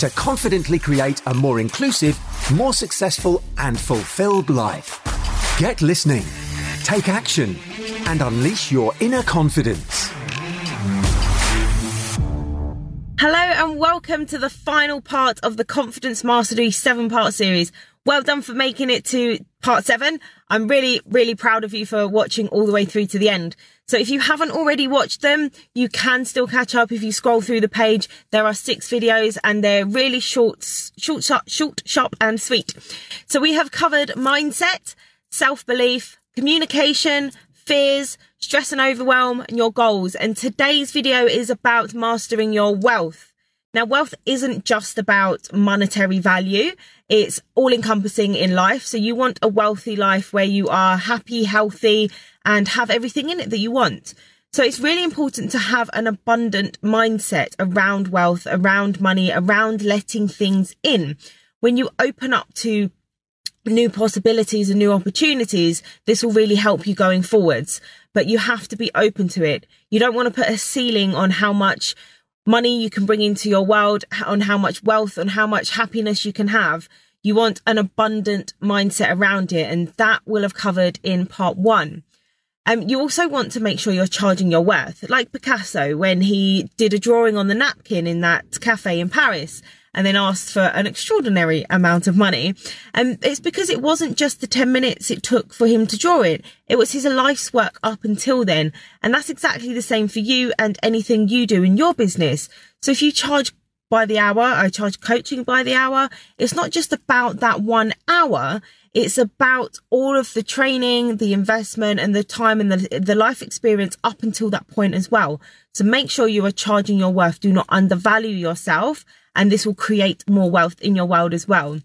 to confidently create a more inclusive, more successful, and fulfilled life. Get listening, take action, and unleash your inner confidence. Hello and welcome to the final part of the Confidence Mastery seven part series. Well done for making it to part seven. I'm really, really proud of you for watching all the way through to the end. So if you haven't already watched them, you can still catch up if you scroll through the page. There are six videos and they're really short, short, short, short, sharp and sweet. So we have covered mindset, self-belief, communication, fears, stress and overwhelm, and your goals. And today's video is about mastering your wealth. Now, wealth isn't just about monetary value. It's all encompassing in life. So you want a wealthy life where you are happy, healthy, and have everything in it that you want. So it's really important to have an abundant mindset around wealth, around money, around letting things in. When you open up to new possibilities and new opportunities, this will really help you going forwards. But you have to be open to it. You don't want to put a ceiling on how much money you can bring into your world, on how much wealth, on how much happiness you can have. You want an abundant mindset around it. And that will have covered in part one. Um, you also want to make sure you're charging your worth, like Picasso when he did a drawing on the napkin in that cafe in Paris and then asked for an extraordinary amount of money. And it's because it wasn't just the 10 minutes it took for him to draw it. It was his life's work up until then. And that's exactly the same for you and anything you do in your business. So if you charge by the hour, I charge coaching by the hour. It's not just about that one hour. It's about all of the training, the investment and the time and the, the life experience up until that point as well. So make sure you are charging your worth. Do not undervalue yourself and this will create more wealth in your world as well.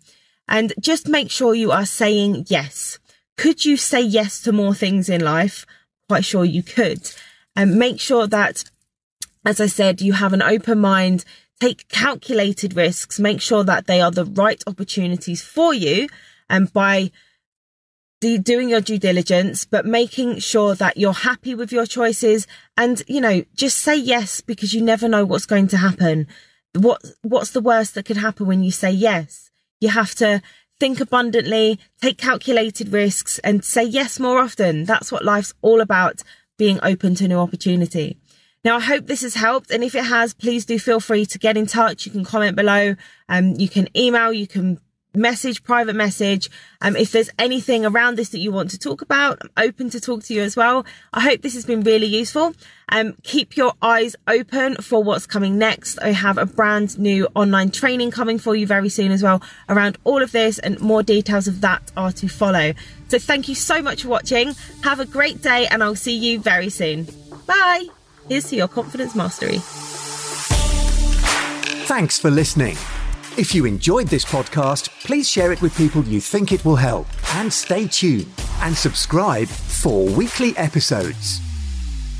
And just make sure you are saying yes. Could you say yes to more things in life? Quite sure you could. And make sure that, as I said, you have an open mind, take calculated risks, make sure that they are the right opportunities for you and by doing your due diligence, but making sure that you're happy with your choices and, you know, just say yes because you never know what's going to happen. What, what's the worst that could happen when you say yes? You have to think abundantly, take calculated risks and say yes more often. That's what life's all about, being open to new opportunity. Now, I hope this has helped. And if it has, please do feel free to get in touch. You can comment below. Um, you can email, you can message, private message. Um, if there's anything around this that you want to talk about, I'm open to talk to you as well. I hope this has been really useful. Um, keep your eyes open for what's coming next. I have a brand new online training coming for you very soon as well around all of this and more details of that are to follow. So thank you so much for watching. Have a great day and I'll see you very soon. Bye. Here's to your confidence mastery. Thanks for listening. If you enjoyed this podcast, please share it with people you think it will help. And stay tuned and subscribe for weekly episodes.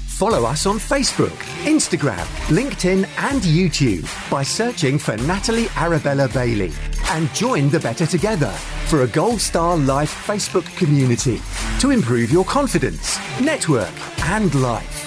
Follow us on Facebook, Instagram, LinkedIn, and YouTube by searching for Natalie Arabella Bailey. And join the Better Together for a Gold Star Life Facebook community to improve your confidence, network, and life.